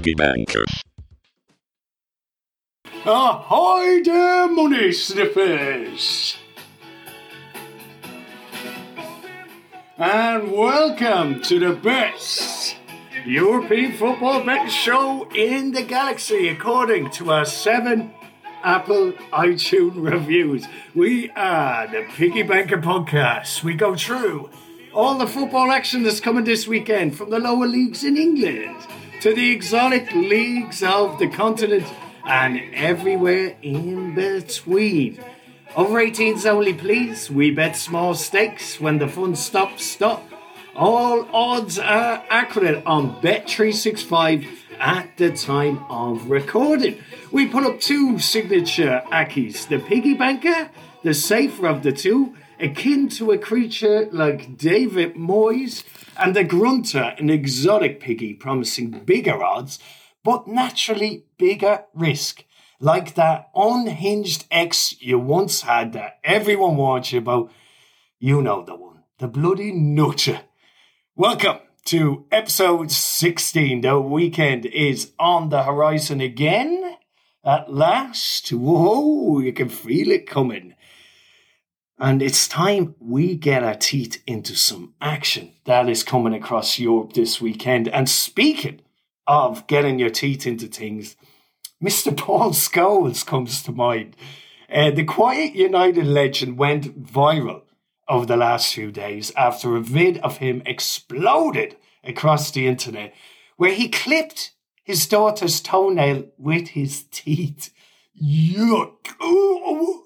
piggy bankers. Ahoy there, money sniffers! And welcome to the best European football betting show in the galaxy, according to our seven Apple iTunes reviews. We are the Piggy Banker Podcast. We go through all the football action that's coming this weekend from the lower leagues in England to the exotic leagues of the continent and everywhere in between. Over 18s only, please. We bet small stakes when the fun stops. Stop. All odds are accurate on Bet365 at the time of recording. We put up two signature accas the piggy banker, the safer of the two, akin to a creature like David Moyes, and the grunter, an exotic piggy promising bigger odds, but naturally bigger risk. Like that unhinged ex you once had that everyone warned you about. You know the one, the bloody nutter. Welcome to episode 16. The weekend is on the horizon again. At last. Whoa, you can feel it coming. And it's time we get our teeth into some action that is coming across Europe this weekend. And speaking of getting your teeth into things, Mr. Paul Scholes comes to mind. Uh, the Quiet United legend went viral over the last few days after a vid of him exploded across the internet where he clipped his daughter's toenail with his teeth. Yuck. Ooh.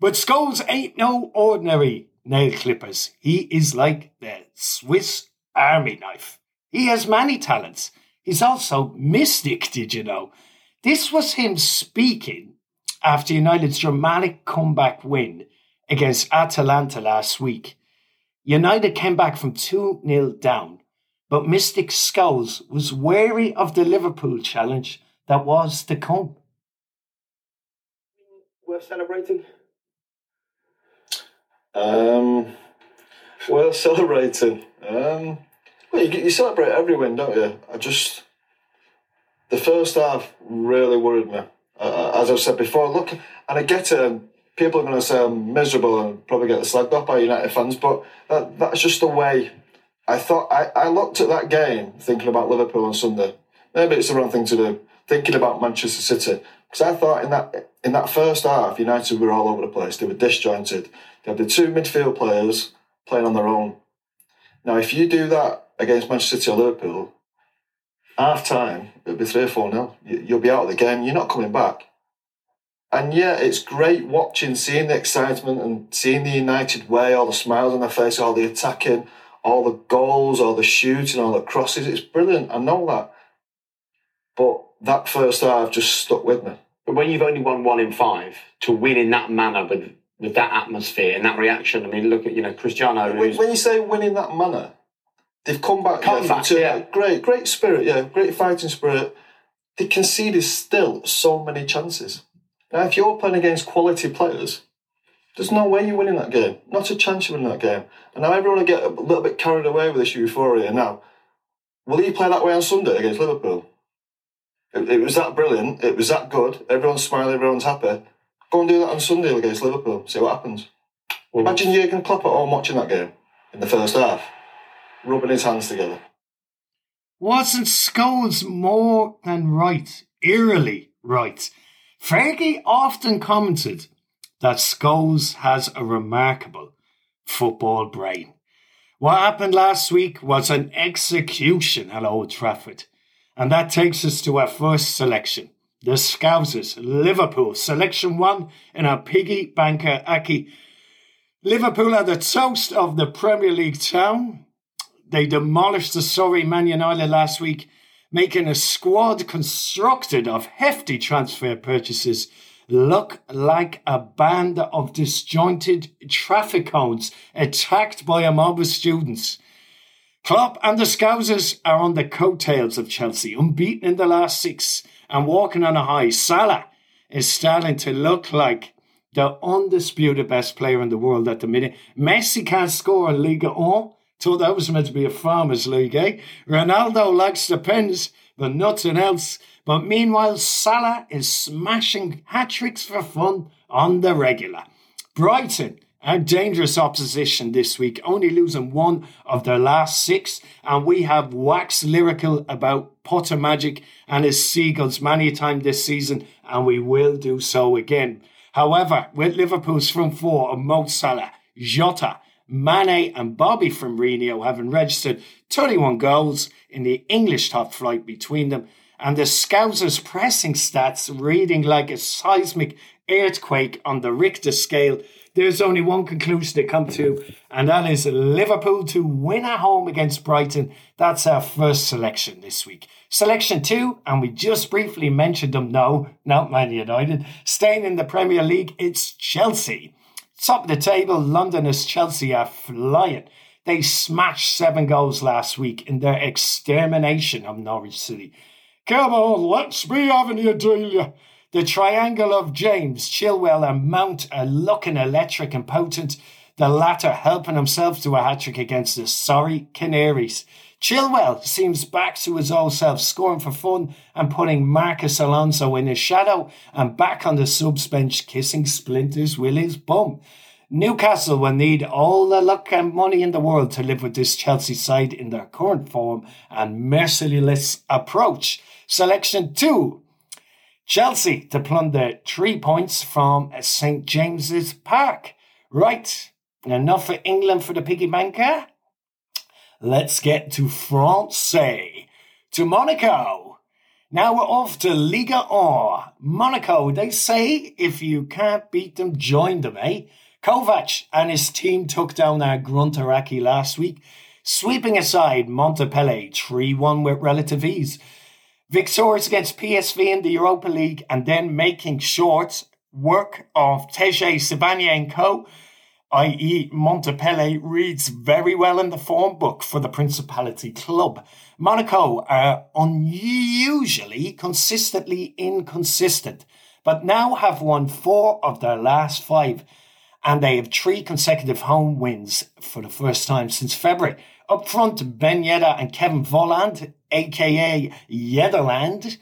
But Scholes ain't no ordinary nail clippers. He is like the Swiss army knife. He has many talents. He's also mystic, did you know? This was him speaking after United's dramatic comeback win against Atalanta last week. United came back from 2 0 down, but Mystic Scholes was wary of the Liverpool challenge that was to come. Worth celebrating? Um, well, celebrating. Um, well, you, you celebrate every win, don't you? I just the first half really worried me. Uh, as I've said before, look, and I get it. Um, people are going to say I'm miserable and probably get the slagged off by United fans, but that, that's just the way. I thought I, I looked at that game thinking about Liverpool on Sunday. Maybe it's the wrong thing to do. Thinking about Manchester City because I thought in that in that first half, United were all over the place. They were disjointed. They had the two midfield players playing on their own. Now, if you do that against Manchester City or Liverpool, half time, it'll be 3 or 4 nil. You'll be out of the game. You're not coming back. And yeah, it's great watching, seeing the excitement and seeing the United way, all the smiles on their face, all the attacking, all the goals, all the shooting, all the crosses. It's brilliant. I know that. But that first half just stuck with me. But when you've only won one in five, to win in that manner with with that atmosphere and that reaction, I mean, look at you know Cristiano. When, when you say win in that manner, they've come back. Come back, to, yeah. Great, great spirit. Yeah, great fighting spirit. They conceded still so many chances. Now, if you're playing against quality players, there's no way you're winning that game. Not a chance you're winning that game. And now everyone will get a little bit carried away with this euphoria. Now, will he play that way on Sunday against Liverpool? It, it was that brilliant. It was that good. Everyone's smiling. Everyone's happy. Go and do that on Sunday against Liverpool. See what happens. Well, Imagine Jurgen Klopp at home watching that game in the first half, rubbing his hands together. Wasn't Scholes more than right, eerily right? Fergie often commented that Scholes has a remarkable football brain. What happened last week was an execution at Old Trafford. And that takes us to our first selection. The Scousers, Liverpool, selection one in our piggy banker acca. Liverpool are the toast of the Premier League town. They demolished the sorry Man United last week, making a squad constructed of hefty transfer purchases look like a band of disjointed traffic cones attacked by a mob of students. Klopp and the Scousers are on the coattails of Chelsea, unbeaten in the last six and walking on a high. Salah is starting to look like the undisputed best player in the world at the minute. Messi can't score in Liga 1 Thought that was meant to be a farmers' league, eh? Ronaldo likes the pens, but nothing else. But meanwhile, Salah is smashing hat tricks for fun on the regular. Brighton a dangerous opposition this week, only losing one of their last six, and we have waxed lyrical about Potter Magic and his seagulls many a time this season, and we will do so again. However, with Liverpool's front four of Mo Salah, Jota, Mane, and Bobby from Firmino having registered 31 goals in the English top flight between them, and the Scousers' pressing stats reading like a seismic earthquake on the Richter scale there's only one conclusion to come to, and that is Liverpool to win at home against Brighton. That's our first selection this week. Selection two, and we just briefly mentioned them. No, not Man United. Staying in the Premier League, it's Chelsea. Top of the table, Londoners Chelsea are flying. They smashed seven goals last week in their extermination of Norwich City. Come on, let's be having you, Delia. The triangle of James, Chilwell, and Mount are looking electric and potent, the latter helping himself to a hat trick against the sorry Canaries. Chilwell seems back to his old self, scoring for fun and putting Marcos Alonso in his shadow and back on the subs bench, kissing splinters with his bum. Newcastle will need all the luck and money in the world to live with this Chelsea side in their current form and merciless approach. Selection two Chelsea to plunder three points from St James's Park. Right, enough for England for the piggy banker. Let's get to France, to Monaco. Now we're off to Liga Or. Monaco, they say if you can't beat them, join them, eh? Kovac and his team took down our Grunter acca last week, sweeping aside Montpellier 3 1 with relative ease. Victorious against PSV in the Europa League and then making short work of Téji Savanier and co, i.e. Montpellier, reads very well in the form book for the Principality Club. Monaco are unusually consistently inconsistent, but now have won four of their last five, and they have three consecutive home wins for the first time since February. Up front, Ben Yedder and Kevin Volland aka Yederland,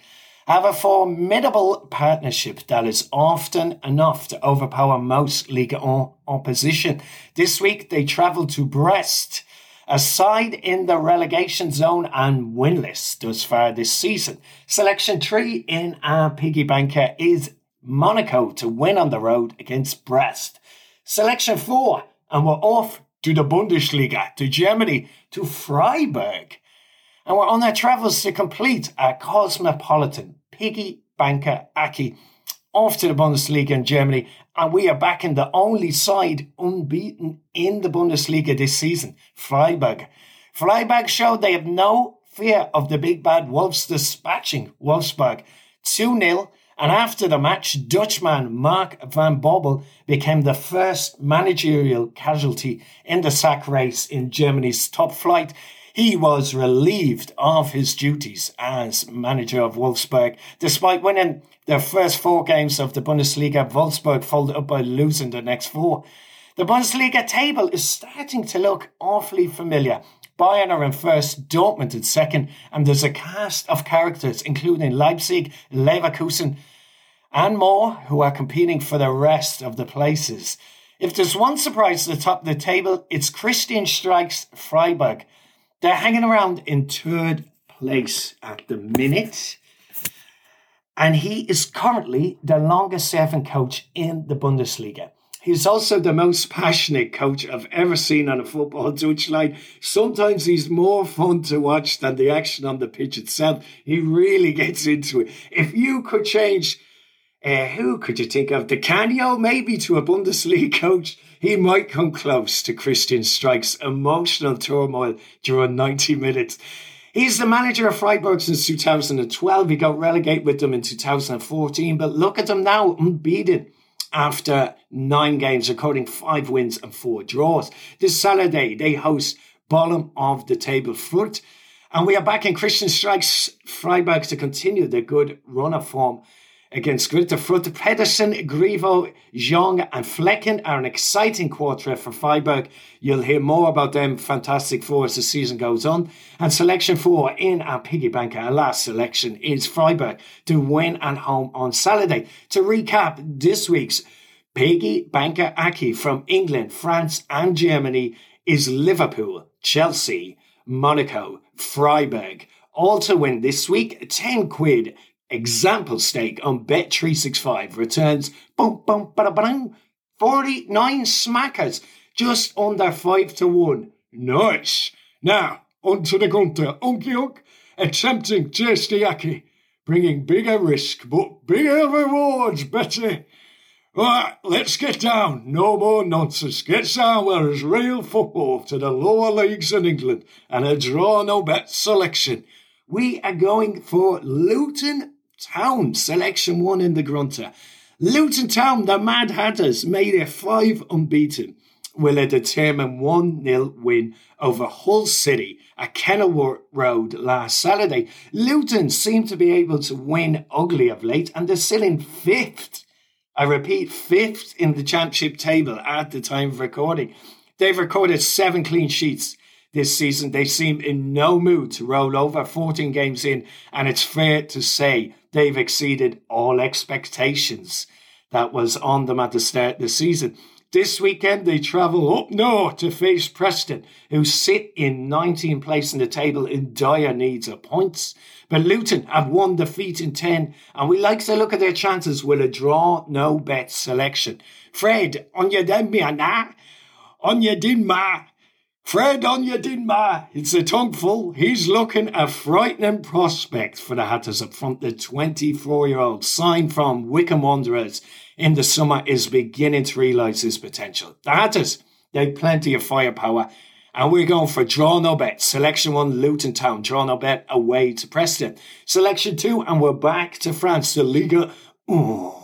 have a formidable partnership that is often enough to overpower most Liga 1 opposition. This week they travel to Brest, a side in the relegation zone and winless thus far this season. Selection 3 in our piggy banker is Monaco to win on the road against Brest. Selection 4 and we're off to the Bundesliga, to Germany, to Freiburg and we're on our travels to complete our cosmopolitan piggy banker acca off to the Bundesliga in Germany, and we are back in the only side unbeaten in the Bundesliga this season, Freiburg. Freiburg showed they have no fear of the big bad Wolves dispatching Wolfsburg 2 0. And after the match, Dutchman Mark van Bommel became the first managerial casualty in the sack race in Germany's top flight. He was relieved of his duties as manager of Wolfsburg. Despite winning their first four games of the Bundesliga, Wolfsburg folded up by losing the next four. The Bundesliga table is starting to look awfully familiar. Bayern are in first, Dortmund in second, and there's a cast of characters, including Leipzig, Leverkusen, and more, who are competing for the rest of the places. If there's one surprise at the top of the table, it's Christian Streich Freiburg. They're hanging around in third place at the minute. And he is currently the longest serving coach in the Bundesliga. He's also the most passionate coach I've ever seen on a football touchline. Sometimes he's more fun to watch than the action on the pitch itself. He really gets into it. If you could change, uh, who could you think of? Di Canio maybe to a Bundesliga coach? he might come close to Christian Streich's emotional turmoil during 90 minutes. He's the manager of Freiburg since 2012. He got relegated with them in 2014, but look at them now, unbeaten after nine games, recording five wins and four draws. This Saturday, they host bottom of the table Fürth. And we are back in Christian Streich's Freiburg to continue their good run of form against Greuther Fürth. Petersen, Grifo, Jeong, and Flekken are an exciting quartet for Freiburg. You'll hear more about them fantastic four as the season goes on. And selection four in our piggy banker, our last selection, is Freiburg to win at home on Saturday. To recap this week's piggy banker acca from England, France, and Germany is Liverpool, Chelsea, Monaco, Freiburg. All to win this week, 10 quid example stake on Bet365 returns boom, boom, ba bang, 49 smackers, just under 5 to 1. Nice. Now, on to the Grunter. Unky Unk, attempting tasty yaki, bringing bigger risk but bigger rewards, Betty. Right, let's get down. No more nonsense. Get down where there's real football to the lower leagues in England and a draw no bet selection. We are going for Luton Town, selection one in the Grunter. Luton Town, the Mad Hatters, made it five unbeaten. Will a determined 1 0 win over Hull City at Kenilworth Road last Saturday. Luton seem to be able to win ugly of late, and they're still in fifth. I repeat, fifth in the championship table at the time of recording. They've recorded seven clean sheets this season. They seem in no mood to roll over 14 games in, and it's fair to say they've exceeded all expectations that was on them at the start of the season. This weekend, they travel up north to face Preston, who sit in 19th place in the table in dire needs of points. But Luton have one defeat in 10, and we like to look at their chances with a draw no bet selection. Fred, on your na, Fred Onyedinma, it's a tongue full. He's looking a frightening prospect for the Hatters up front. The 24 year old signed from Wycombe Wanderers in the summer is beginning to realise his potential. The Hatters, they've plenty of firepower. And we're going for draw no bet. Selection one, Luton Town. Draw no bet away to Preston. Selection two, and we're back to France, the Liga. Ooh.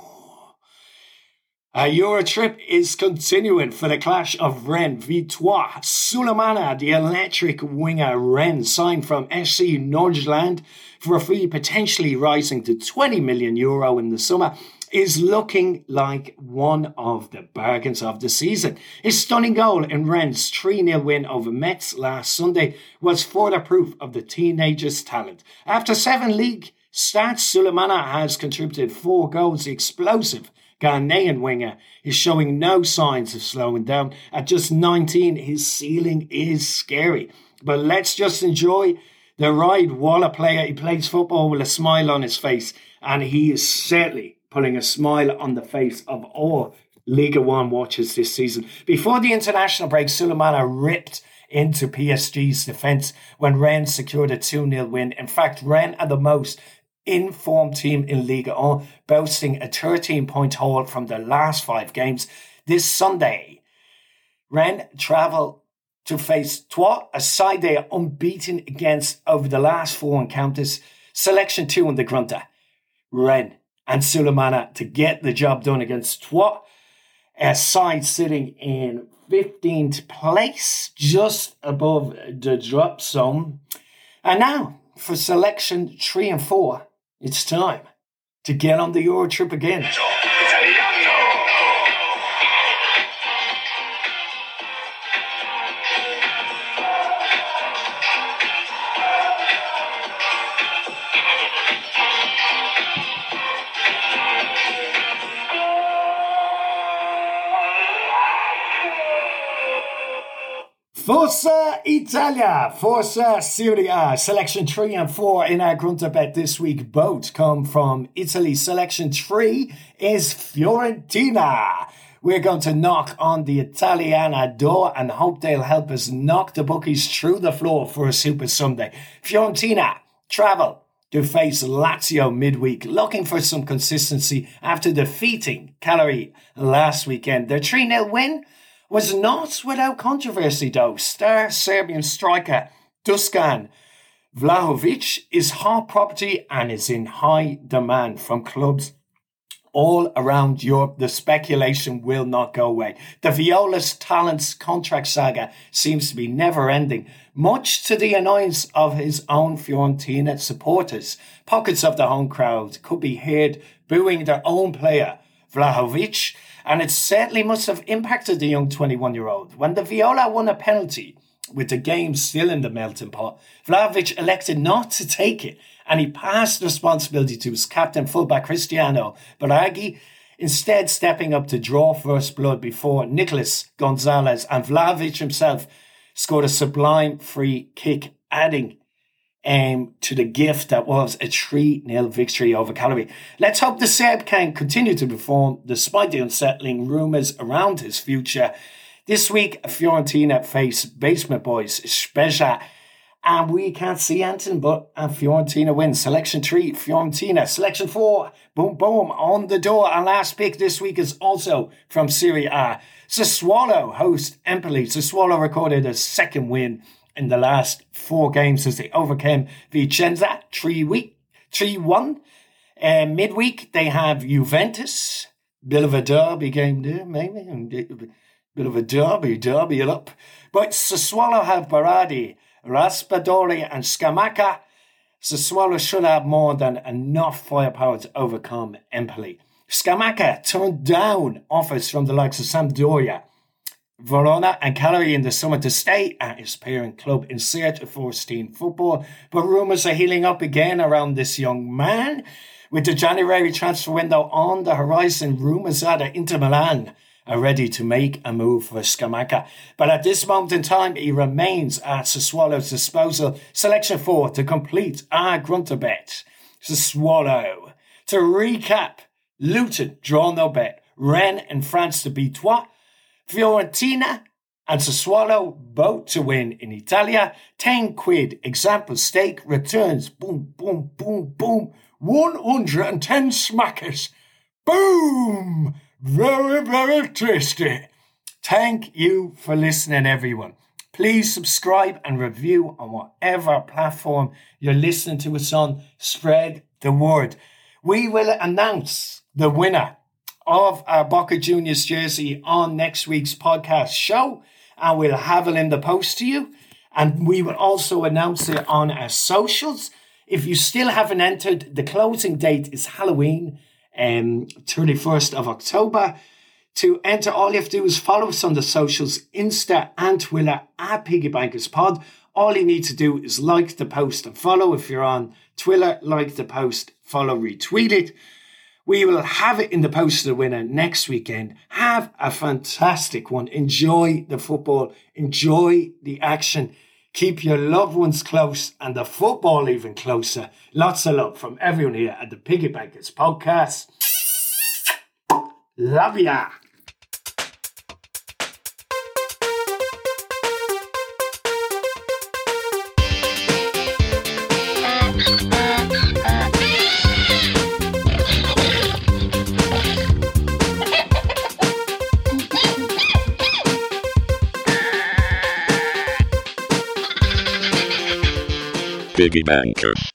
A Euro trip is continuing for the clash of Rennes Victoire. Sulemana, the electric winger Rennes, signed from SC Nordjylland for a fee potentially rising to 20 million euro in the summer, is looking like one of the bargains of the season. His stunning goal in Rennes' 3 0 win over Metz last Sunday was further proof of the teenager's talent. After seven league starts, Sulemana has contributed four goals. Explosive Ghanaian winger is showing no signs of slowing down. At just 19, his ceiling is scary. But let's just enjoy the ride while a player. He plays football with a smile on his face, and he is certainly putting a smile on the face of all Liga One watchers this season. Before the international break, Sulemana ripped into PSG's defence when Rennes secured a 2 0 win. In fact, Rennes are the most informed team in Liga 1, boasting a 13 point haul from their last five games. This Sunday, Rennes travel to face Troyes, a side they are unbeaten against over the last four encounters. Selection two in the Grunter. Rennes and Sulemana to get the job done against Troyes, a side sitting in 15th place, just above the drop zone. And now for selection three and four. It's time to get on the Euro trip again. Forza Italia, Forza Serie A, selection three and four in our Grunterbet this week. Both come from Italy. Selection three is Fiorentina. We're going to knock on the Italiana door and hope they'll help us knock the bookies through the floor for a Super Sunday. Fiorentina travel to face Lazio midweek, looking for some consistency after defeating Cagliari last weekend. Their 3 0 win was not without controversy, though. Star Serbian striker Dusan Vlahovic is hot property and is in high demand from clubs all around Europe. The speculation will not go away. The Viola's talents contract saga seems to be never ending, much to the annoyance of his own Fiorentina supporters. Pockets of the home crowd could be heard booing their own player, Vlahovic, and it certainly must have impacted the young 21 year old. When the Viola won a penalty, with the game still in the melting pot, Vlahovic elected not to take it and he passed responsibility to his captain fullback Cristiano Biraghi, instead stepping up to draw first blood before Nicolas Gonzalez and Vlahovic himself scored a sublime free kick, adding um, to the gift that was a 3 0 victory over Cagliari. Let's hope the Serb can continue to perform despite the unsettling rumours around his future. This week, Fiorentina face Basement Boys Spezia, and we can't see anything but a Fiorentina win. Selection three, Fiorentina. Selection four, boom, boom, on the door. Our last pick this week is also from Serie A. Sassuolo host Empoli. Sassuolo recorded a second win in the last four games as they overcame Vicenza 3 week, 3 1. Uh, midweek, they have Juventus. Bit of a derby game there, maybe. Bit of a derby, derby it up. But Sassuolo have Berardi, Raspadori, and Scamacca. Sassuolo should have more than enough firepower to overcome Empoli. Scamacca turned down offers from the likes of Sampdoria Verona and Cagliari in the summer to stay at his parent club in first team football, but rumours are healing up again around this young man. With the January transfer window on the horizon, rumours are that Inter Milan are ready to make a move for Scamacca. But at this moment in time, he remains at Sassuolo's disposal. Selection four to complete our grunter bet. Sassuolo. To recap, Luton draw no bet. Rennes and France to beat Troyes. Fiorentina and Sassuolo both to win in Italia. 10 quid example stake returns. Boom, boom, boom, boom. 110 smackers. Boom! Very, very tasty. Thank you for listening, everyone. Please subscribe and review on whatever platform you're listening to us on. Spread the word. We will announce the winner of our Boca Juniors jersey on next week's podcast show. And we'll have it in the post to you. And we will also announce it on our socials. If you still haven't entered, the closing date is Halloween, um, 31st of October. To enter, all you have to do is follow us on the socials, Insta and Twitter at Piggy Bankers Pod. All you need to do is like the post and follow. If you're on Twitter, like the post, follow, retweet it. We will have it in the post of the winner next weekend. Have a fantastic one. Enjoy the football. Enjoy the action. Keep your loved ones close and the football even closer. Lots of love from everyone here at the Piggy Bankers podcast. Love ya. Piggy Bankers.